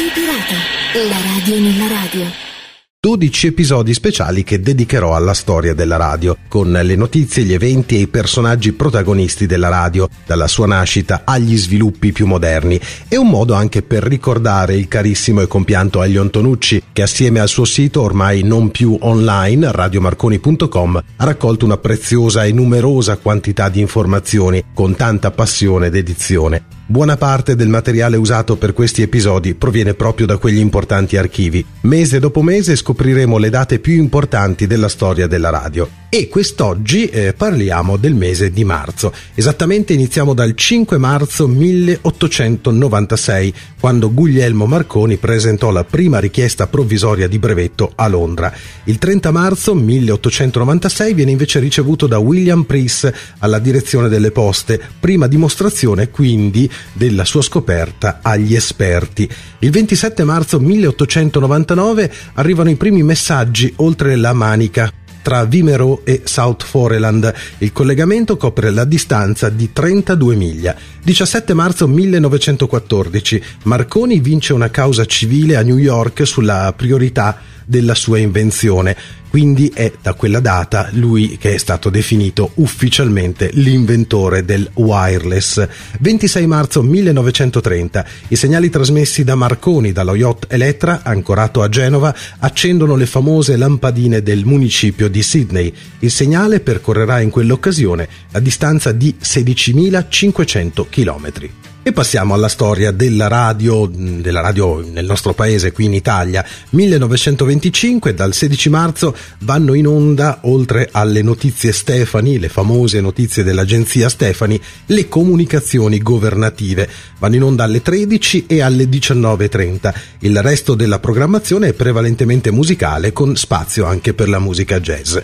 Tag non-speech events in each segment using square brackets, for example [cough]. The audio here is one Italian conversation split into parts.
Radio Pirata, la radio nella radio. 12 episodi speciali che dedicherò alla storia della radio, con le notizie, gli eventi e i personaggi protagonisti della radio, dalla sua nascita agli sviluppi più moderni, e un modo anche per ricordare il carissimo e compianto Aglio Antonucci, che assieme al suo sito ormai non più online, radiomarconi.com, ha raccolto una preziosa e numerosa quantità di informazioni, con tanta passione ed edizione. Buona parte del materiale usato per questi episodi proviene proprio da quegli importanti archivi. Mese dopo mese scopriremo le date più importanti della storia della radio e quest'oggi eh, parliamo del mese di marzo. Esattamente iniziamo dal 5 marzo 1896, quando Guglielmo Marconi presentò la prima richiesta provvisoria di brevetto a Londra. Il 30 marzo 1896 viene invece ricevuto da William Price alla direzione delle poste, prima dimostrazione quindi della sua scoperta agli esperti. Il 27 marzo 1899 arrivano i primi messaggi oltre la Manica tra Vimero e South Foreland. Il collegamento copre la distanza di 32 miglia. 17 marzo 1914. Marconi vince una causa civile a New York sulla priorità della sua invenzione. Quindi è da quella data lui che è stato definito ufficialmente l'inventore del wireless. 26 marzo 1930 i segnali trasmessi da Marconi dallo yacht Elettra, ancorato a Genova, accendono le famose lampadine del municipio di Sydney. Il segnale percorrerà in quell'occasione la distanza di 16.500 km. E passiamo alla storia della radio, della radio nel nostro paese, qui in Italia. 1925, dal 16 marzo, vanno in onda, oltre alle notizie Stefani, le famose notizie dell'agenzia Stefani, le comunicazioni governative. Vanno in onda alle 13 e alle 19.30. Il resto della programmazione è prevalentemente musicale, con spazio anche per la musica jazz.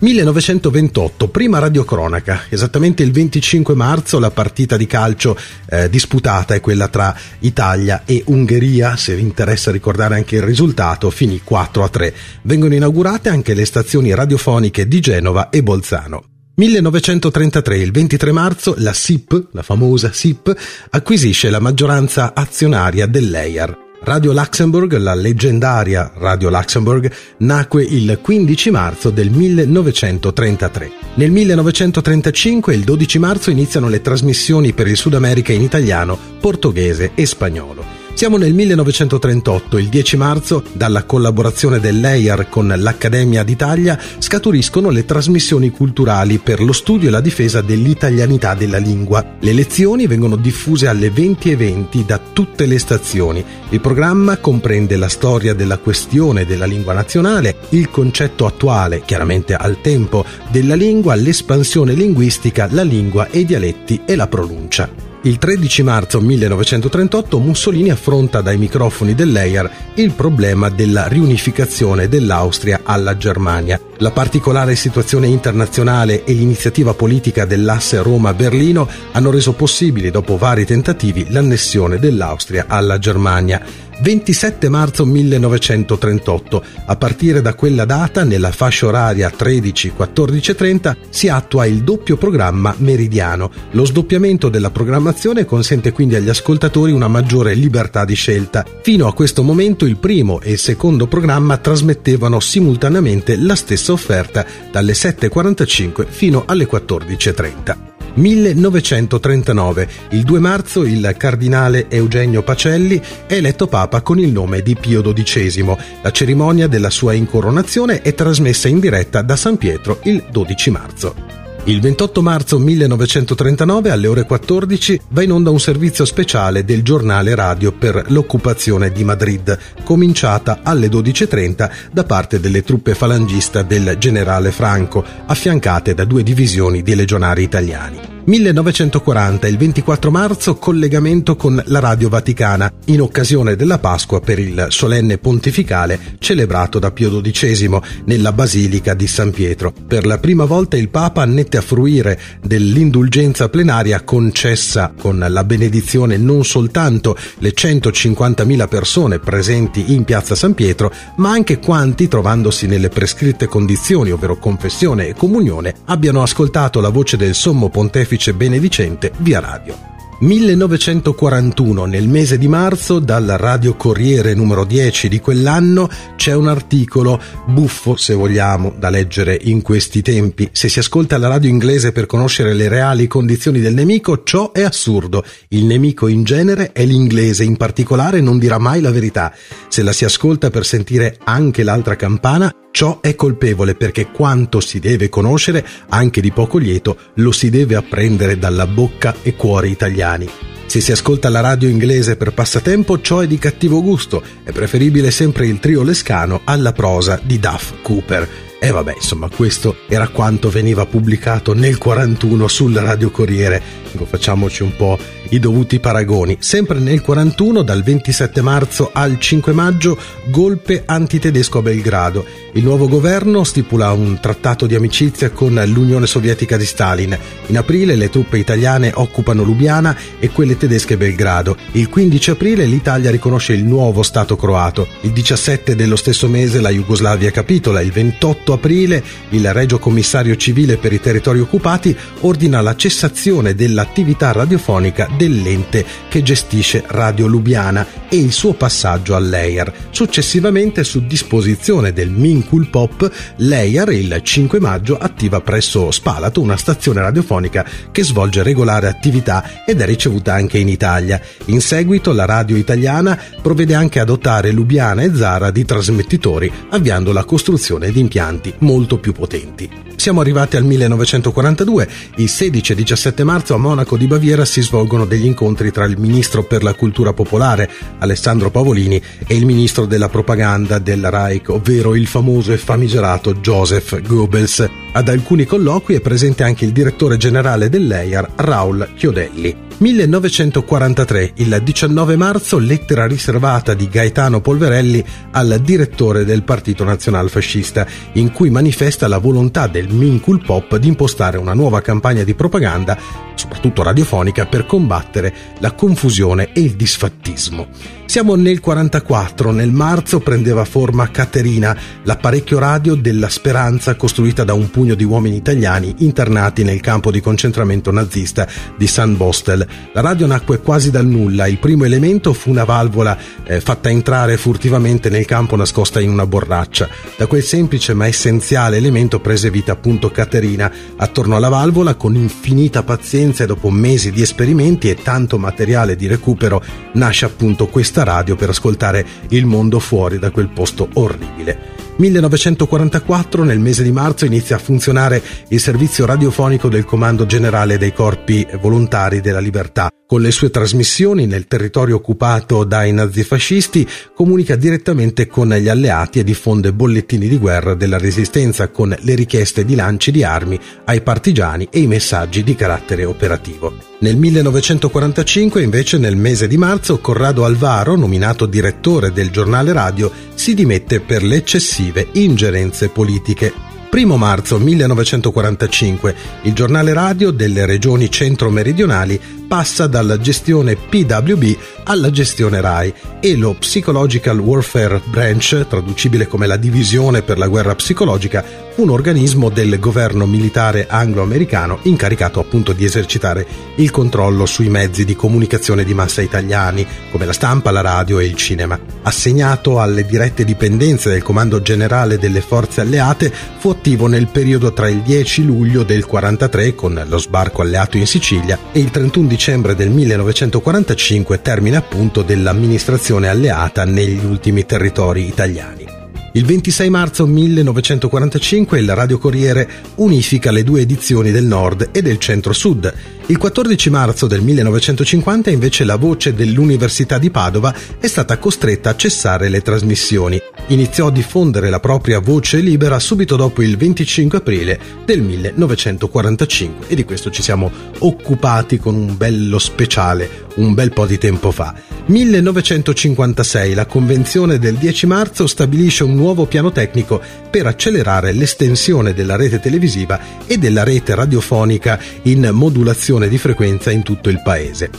1928, prima radiocronaca, esattamente il 25 marzo la partita di calcio eh, disputata è quella tra Italia e Ungheria, se vi interessa ricordare anche il risultato, finì 4 a 3. Vengono inaugurate anche le stazioni radiofoniche di Genova e Bolzano. 1933, il 23 marzo, la SIP, la famosa SIP, acquisisce la maggioranza azionaria dell'EIAR. Radio Luxembourg, la leggendaria Radio Luxembourg, nacque il 15 marzo del 1933. Nel 1935, il 12 marzo, iniziano le trasmissioni per il Sud America in italiano, portoghese e spagnolo. Siamo nel 1938, il 10 marzo, dalla collaborazione dell'EIAR con l'Accademia d'Italia scaturiscono le trasmissioni culturali per lo studio e la difesa dell'italianità della lingua. Le lezioni vengono diffuse alle 20 e 20 da tutte le stazioni. Il programma comprende la storia della questione della lingua nazionale, il concetto attuale, chiaramente al tempo, della lingua, l'espansione linguistica, la lingua e i dialetti e la pronuncia. Il 13 marzo 1938 Mussolini affronta dai microfoni dell'EIAR il problema della riunificazione dell'Austria alla Germania. La particolare situazione internazionale e l'iniziativa politica dell'asse Roma-Berlino hanno reso possibile, dopo vari tentativi, l'annessione dell'Austria alla Germania. 27 marzo 1938. A partire da quella data, nella fascia oraria 13-14.30, si attua il doppio programma meridiano. Lo sdoppiamento della programmazione consente quindi agli ascoltatori una maggiore libertà di scelta. Fino a questo momento il primo e il secondo programma trasmettevano simultaneamente la stessa offerta dalle 7.45 fino alle 14.30. 1939. Il 2 marzo il cardinale Eugenio Pacelli è eletto papa con il nome di Pio XII. La cerimonia della sua incoronazione è trasmessa in diretta da San Pietro il 12 marzo. Il 28 marzo 1939 alle ore 14 va in onda un servizio speciale del giornale radio per l'occupazione di Madrid, cominciata alle 12.30 da parte delle truppe falangista del generale Franco, affiancate da due divisioni di legionari italiani. 1940, il 24 marzo, collegamento con la Radio Vaticana, in occasione della Pasqua per il solenne pontificale celebrato da Pio XII nella Basilica di San Pietro. Per la prima volta il Papa annette a fruire dell'indulgenza plenaria concessa con la benedizione non soltanto le 150.000 persone presenti in piazza San Pietro, ma anche quanti, trovandosi nelle prescritte condizioni, ovvero confessione e comunione, abbiano ascoltato la voce del sommo pontefice pontefice benedicente via radio. 1941, nel mese di marzo, dal Radio Corriere numero 10 di quell'anno, c'è un articolo buffo, se vogliamo, da leggere in questi tempi. Se si ascolta la radio inglese per conoscere le reali condizioni del nemico, ciò è assurdo. Il nemico in genere è l'inglese, in particolare non dirà mai la verità. Se la si ascolta per sentire anche l'altra campana, Ciò è colpevole perché quanto si deve conoscere, anche di poco lieto, lo si deve apprendere dalla bocca e cuore italiani. Se si ascolta la radio inglese per passatempo, ciò è di cattivo gusto. È preferibile sempre il trio lescano alla prosa di Duff Cooper. E vabbè, insomma, questo era quanto veniva pubblicato nel 41 sul Radio Corriere. Facciamoci un po' i dovuti paragoni. Sempre nel 41, dal 27 marzo al 5 maggio, golpe antitedesco a Belgrado. Il nuovo governo stipula un trattato di amicizia con l'Unione Sovietica di Stalin. In aprile le truppe italiane occupano Lubiana e quelle tedesche Belgrado. Il 15 aprile l'Italia riconosce il nuovo Stato croato. Il 17 dello stesso mese la Jugoslavia capitola. Il 28 aprile il Regio Commissario Civile per i territori occupati ordina la cessazione dell'attività radiofonica dell'ente che gestisce Radio Lubiana e il suo passaggio all'EIR. Successivamente, su disposizione del Minkul Pop, l'EIR il 5 maggio attiva presso Spalato una stazione radiofonica che svolge regolare attività ed è ricevuta anche in Italia. In seguito la radio italiana provvede anche a dotare Lubiana e Zara di trasmettitori, avviando la costruzione di impianti molto più potenti. Siamo arrivati al 1942, il 16 e 17 marzo a Monaco di Baviera si svolgono degli incontri tra il ministro per la cultura popolare Alessandro Pavolini e il ministro della propaganda del Reich, ovvero il famoso e famigerato Joseph Goebbels. Ad alcuni colloqui è presente anche il direttore generale dell'EIAR, Raul Chiodelli. 1943, il 19 marzo, lettera riservata di Gaetano Polverelli al direttore del Partito Nazionalfascista, in cui manifesta la volontà del Minkul Pop di impostare una nuova campagna di propaganda, soprattutto radiofonica, per combattere la confusione e il disfattismo. Siamo nel 44, nel marzo prendeva forma Caterina, l'apparecchio radio della speranza costruita da un pugno di uomini italiani internati nel campo di concentramento nazista di San Bostel. La radio nacque quasi dal nulla, il primo elemento fu una valvola eh, fatta entrare furtivamente nel campo nascosta in una borraccia. Da quel semplice ma essenziale elemento prese vita appunto Caterina. Attorno alla valvola, con infinita pazienza e dopo mesi di esperimenti e tanto materiale di recupero, nasce appunto questa questa radio per ascoltare il mondo fuori da quel posto orribile. 1944, nel mese di marzo, inizia a funzionare il servizio radiofonico del Comando Generale dei Corpi Volontari della Libertà. Con le sue trasmissioni nel territorio occupato dai nazifascisti comunica direttamente con gli alleati e diffonde bollettini di guerra della resistenza con le richieste di lanci di armi ai partigiani e i messaggi di carattere operativo. Nel 1945, invece, nel mese di marzo, Corrado Alvaro, nominato direttore del giornale radio, si dimette per le eccessive ingerenze politiche. 1 marzo 1945 il giornale radio delle regioni centro-meridionali passa dalla gestione PWB alla gestione RAI e lo Psychological Warfare Branch, traducibile come la divisione per la guerra psicologica, un organismo del governo militare anglo-americano incaricato appunto di esercitare il controllo sui mezzi di comunicazione di massa italiani, come la stampa, la radio e il cinema. Assegnato alle dirette dipendenze del Comando Generale delle Forze Alleate, fu attivo nel periodo tra il 10 luglio del 43 con lo sbarco alleato in Sicilia e il 31 dicembre del 1945 termine appunto dell'amministrazione alleata negli ultimi territori italiani. Il 26 marzo 1945 il Radio Corriere unifica le due edizioni del Nord e del Centro-Sud. Il 14 marzo del 1950 invece la voce dell'Università di Padova è stata costretta a cessare le trasmissioni. Iniziò a diffondere la propria voce libera subito dopo il 25 aprile del 1945 e di questo ci siamo occupati con un bello speciale un bel po' di tempo fa. 1956 la convenzione del 10 marzo stabilisce un nuovo piano tecnico per accelerare l'estensione della rete televisiva e della rete radiofonica in modulazione di frequenza in tutto il paese.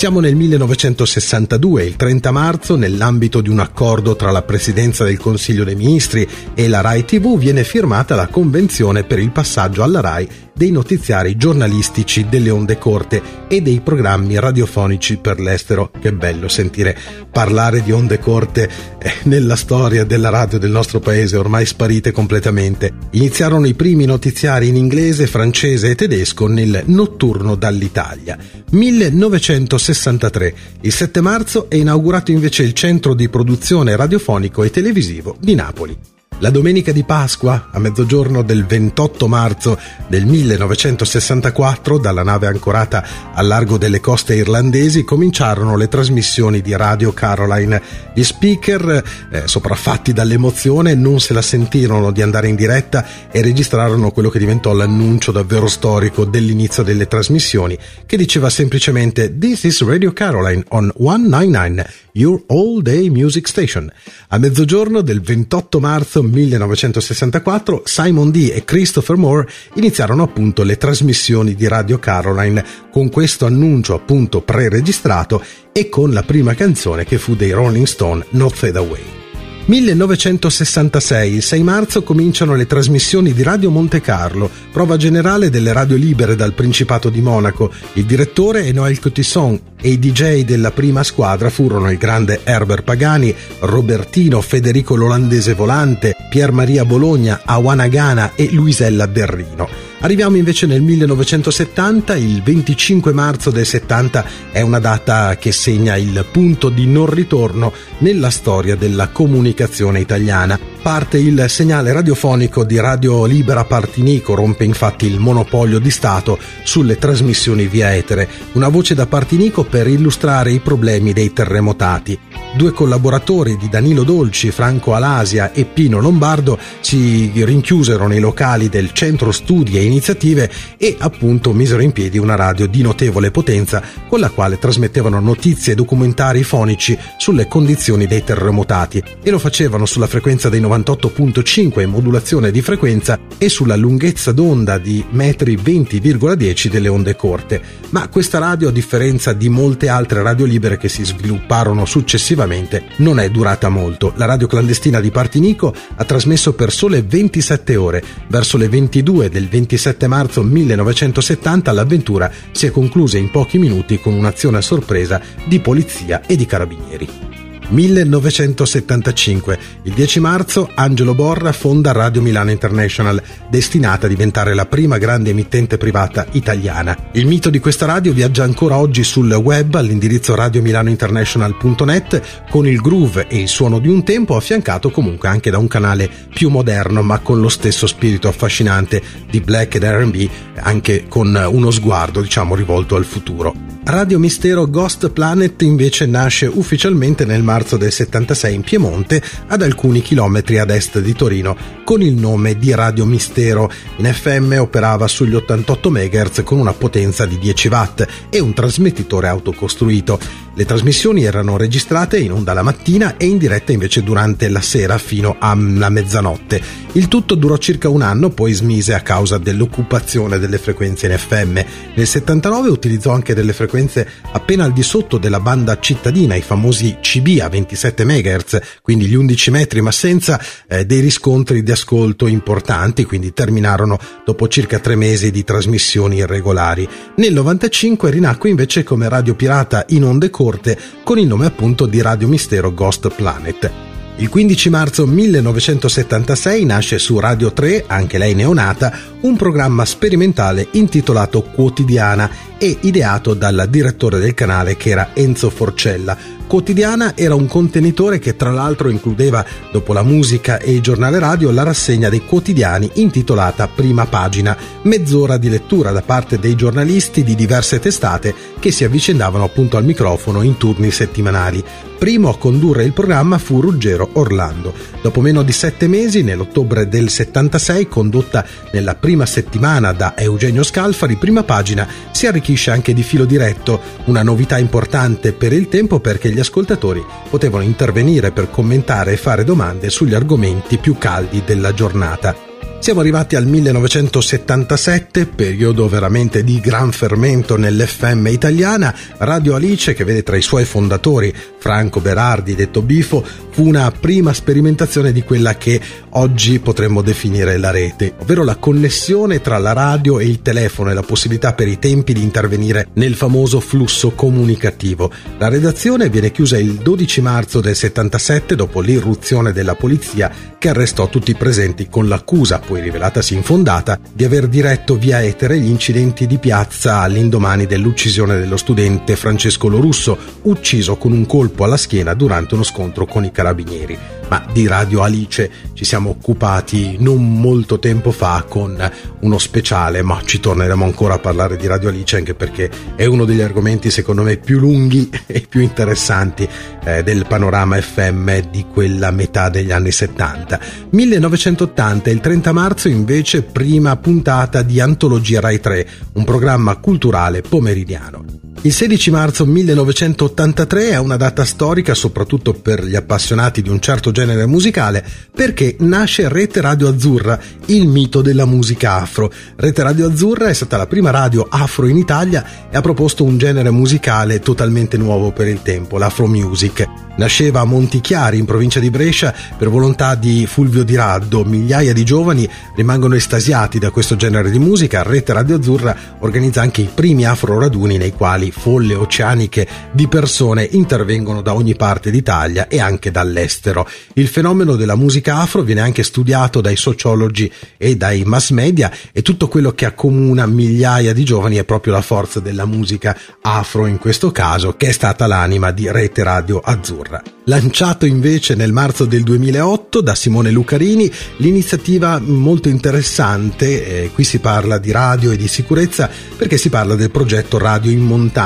Siamo nel 1962, il 30 marzo, nell'ambito di un accordo tra la Presidenza del Consiglio dei Ministri e la RAI TV, viene firmata la Convenzione per il passaggio alla RAI dei notiziari giornalistici delle onde corte e dei programmi radiofonici per l'estero. Che bello sentire parlare di onde corte eh, nella storia della radio del nostro paese, ormai sparite completamente. Iniziarono i primi notiziari in inglese, francese e tedesco nel notturno dall'Italia. 1963. Il 7 marzo è inaugurato invece il centro di produzione radiofonico e televisivo di Napoli. La domenica di Pasqua, a mezzogiorno del 28 marzo del 1964, dalla nave ancorata al largo delle coste irlandesi, cominciarono le trasmissioni di Radio Caroline. Gli speaker, eh, sopraffatti dall'emozione, non se la sentirono di andare in diretta e registrarono quello che diventò l'annuncio davvero storico dell'inizio delle trasmissioni, che diceva semplicemente This is Radio Caroline on 199, your all day music station. A mezzogiorno del 28 marzo 1964 Simon D. e Christopher Moore iniziarono appunto le trasmissioni di Radio Caroline con questo annuncio appunto pre-registrato e con la prima canzone che fu dei Rolling Stone Not Fade Away. 1966, il 6 marzo, cominciano le trasmissioni di Radio Monte Carlo, prova generale delle radio libere dal Principato di Monaco. Il direttore è Noël Cotisson e i DJ della prima squadra furono il grande Herbert Pagani, Robertino, Federico l'Olandese Volante, Pier Maria Bologna, Awana Gana e Luisella Berrino. Arriviamo invece nel 1970, il 25 marzo del 70 è una data che segna il punto di non ritorno nella storia della comunicazione italiana. Parte il segnale radiofonico di Radio Libera Partinico, rompe infatti il monopolio di Stato sulle trasmissioni via etere, una voce da Partinico per illustrare i problemi dei terremotati. Due collaboratori di Danilo Dolci, Franco Alasia e Pino Lombardo si rinchiusero nei locali del Centro Studi e Iniziative e appunto misero in piedi una radio di notevole potenza con la quale trasmettevano notizie e documentari fonici sulle condizioni dei terremotati e lo facevano sulla frequenza dei 98.5 in modulazione di frequenza e sulla lunghezza d'onda di metri 20,10 delle onde corte. Ma questa radio, a differenza di molte altre radio libere che si svilupparono successivamente, non è durata molto. La radio clandestina di Partinico ha trasmesso per sole 27 ore. Verso le 22 del 27 marzo 1970 l'avventura si è conclusa in pochi minuti con un'azione a sorpresa di polizia e di carabinieri. 1975. Il 10 marzo Angelo Borra fonda Radio Milano International, destinata a diventare la prima grande emittente privata italiana. Il mito di questa radio viaggia ancora oggi sul web all'indirizzo radiomilanointernational.net con il groove e il suono di un tempo affiancato comunque anche da un canale più moderno ma con lo stesso spirito affascinante di black ed R&B anche con uno sguardo diciamo rivolto al futuro. Radio Mistero Ghost Planet invece nasce ufficialmente nel marzo del 76 in Piemonte, ad alcuni chilometri ad est di Torino, con il nome di Radio Mistero. In FM operava sugli 88 MHz con una potenza di 10 watt e un trasmettitore autocostruito. Le trasmissioni erano registrate in onda la mattina e in diretta invece durante la sera fino alla mezzanotte. Il tutto durò circa un anno, poi smise a causa dell'occupazione delle frequenze in FM. Nel 79 utilizzò anche delle frequenze appena al di sotto della banda cittadina, i famosi CB a 27 MHz, quindi gli 11 metri, ma senza eh, dei riscontri di ascolto importanti, quindi terminarono dopo circa tre mesi di trasmissioni irregolari. Nel 95 rinacque invece come radio pirata in onde corte con il nome appunto di Radio Mistero Ghost Planet. Il 15 marzo 1976 nasce su Radio 3, anche lei neonata, un programma sperimentale intitolato Quotidiana e ideato dal direttore del canale che era Enzo Forcella, Quotidiana era un contenitore che tra l'altro includeva, dopo la musica e il giornale radio, la rassegna dei quotidiani intitolata Prima pagina, mezz'ora di lettura da parte dei giornalisti di diverse testate che si avvicendavano appunto al microfono in turni settimanali. Primo a condurre il programma fu Ruggero Orlando. Dopo meno di sette mesi, nell'ottobre del 76, condotta nella prima settimana da Eugenio Scalfari, prima pagina si arricchisce anche di filo diretto, una novità importante per il tempo perché gli ascoltatori potevano intervenire per commentare e fare domande sugli argomenti più caldi della giornata. Siamo arrivati al 1977, periodo veramente di gran fermento nell'FM italiana. Radio Alice, che vede tra i suoi fondatori Franco Berardi, detto Bifo, fu una prima sperimentazione di quella che oggi potremmo definire la rete, ovvero la connessione tra la radio e il telefono e la possibilità per i tempi di intervenire nel famoso flusso comunicativo. La redazione viene chiusa il 12 marzo del 77 dopo l'irruzione della polizia che arrestò tutti i presenti con l'accusa poi rivelatasi infondata, di aver diretto via etere gli incidenti di piazza all'indomani dell'uccisione dello studente Francesco Lorusso, ucciso con un colpo alla schiena durante uno scontro con i carabinieri ma di Radio Alice ci siamo occupati non molto tempo fa con uno speciale, ma ci torneremo ancora a parlare di Radio Alice anche perché è uno degli argomenti secondo me più lunghi [laughs] e più interessanti eh, del panorama FM di quella metà degli anni 70. 1980, il 30 marzo invece prima puntata di Antologia Rai 3, un programma culturale pomeridiano. Il 16 marzo 1983 è una data storica soprattutto per gli appassionati di un certo genere musicale perché nasce Rete Radio Azzurra, il mito della musica afro. Rete Radio Azzurra è stata la prima radio afro in Italia e ha proposto un genere musicale totalmente nuovo per il tempo, l'afro music. Nasceva a Montichiari, in provincia di Brescia, per volontà di Fulvio Di Raddo. Migliaia di giovani rimangono estasiati da questo genere di musica. Rete Radio Azzurra organizza anche i primi afro raduni nei quali folle oceaniche di persone intervengono da ogni parte d'Italia e anche dall'estero. Il fenomeno della musica afro viene anche studiato dai sociologi e dai mass media e tutto quello che accomuna migliaia di giovani è proprio la forza della musica afro in questo caso, che è stata l'anima di Rete Radio Azzurra. Lanciato invece nel marzo del 2008 da Simone Lucarini, l'iniziativa molto interessante, eh, qui si parla di radio e di sicurezza perché si parla del progetto Radio in Montagna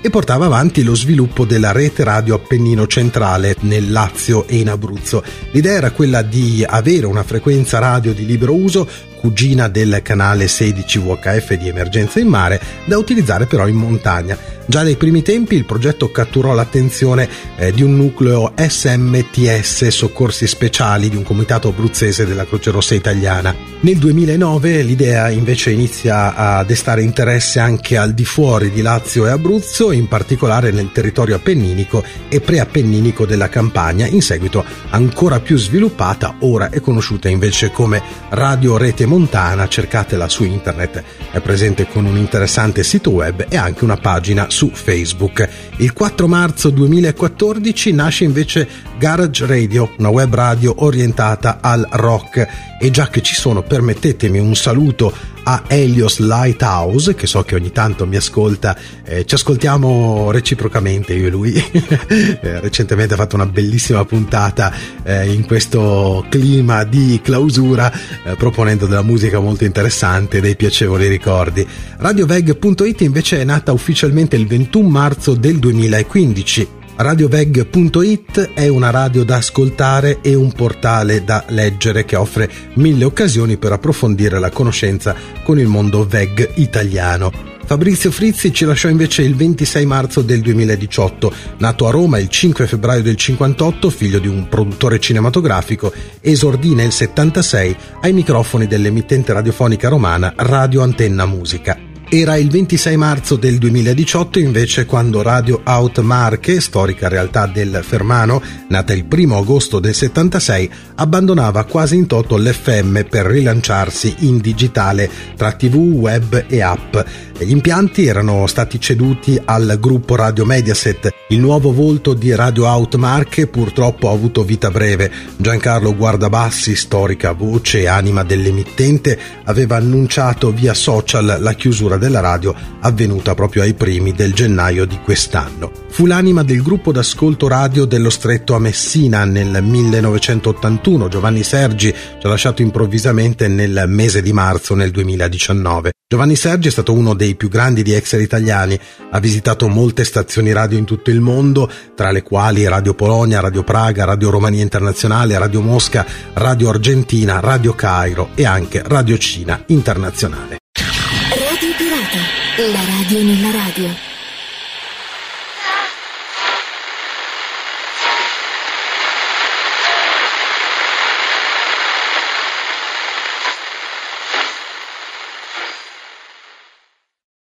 e portava avanti lo sviluppo della rete radio Appennino centrale nel Lazio e in Abruzzo. L'idea era quella di avere una frequenza radio di libero uso cugina del canale 16 VHF di emergenza in mare, da utilizzare però in montagna. Già dai primi tempi il progetto catturò l'attenzione eh, di un nucleo SMTS Soccorsi Speciali di un comitato abruzzese della Croce Rossa Italiana. Nel 2009 l'idea invece inizia a destare interesse anche al di fuori di Lazio e Abruzzo, in particolare nel territorio appenninico e preappenninico della Campania, in seguito ancora più sviluppata, ora è conosciuta invece come Radio Rete Montana, cercatela su internet, è presente con un interessante sito web e anche una pagina su Facebook. Il 4 marzo 2014 nasce invece Garage Radio, una web radio orientata al rock e già che ci sono permettetemi un saluto a Helios Lighthouse che so che ogni tanto mi ascolta eh, ci ascoltiamo reciprocamente io e lui. [laughs] Eh, recentemente ha fatto una bellissima puntata eh, in questo clima di clausura eh, proponendo della musica molto interessante e dei piacevoli ricordi. Radioveg.it invece è nata ufficialmente il 21 marzo del 2015 Radioveg.it è una radio da ascoltare e un portale da leggere che offre mille occasioni per approfondire la conoscenza con il mondo VEG italiano. Fabrizio Frizzi ci lasciò invece il 26 marzo del 2018, nato a Roma il 5 febbraio del 58, figlio di un produttore cinematografico, esordì nel 76 ai microfoni dell'emittente radiofonica romana Radio Antenna Musica. Era il 26 marzo del 2018 invece quando Radio Out Marche, storica realtà del Fermano, nata il 1 agosto del 76, abbandonava quasi in toto l'FM per rilanciarsi in digitale tra TV, web e app. Gli impianti erano stati ceduti al gruppo Radio Mediaset. Il nuovo volto di Radio Out Marche purtroppo ha avuto vita breve. Giancarlo Guardabassi, storica voce e anima dell'emittente, aveva annunciato via social la chiusura della radio avvenuta proprio ai primi del gennaio di quest'anno. Fu l'anima del gruppo d'ascolto radio dello stretto a Messina nel 1981. Giovanni Sergi ci ha lasciato improvvisamente nel mese di marzo nel 2019. Giovanni Sergi è stato uno dei più grandi di exer italiani, ha visitato molte stazioni radio in tutto il mondo, tra le quali Radio Polonia, Radio Praga, Radio Romania Internazionale, Radio Mosca, Radio Argentina, Radio Cairo e anche Radio Cina Internazionale. La radio nella radio.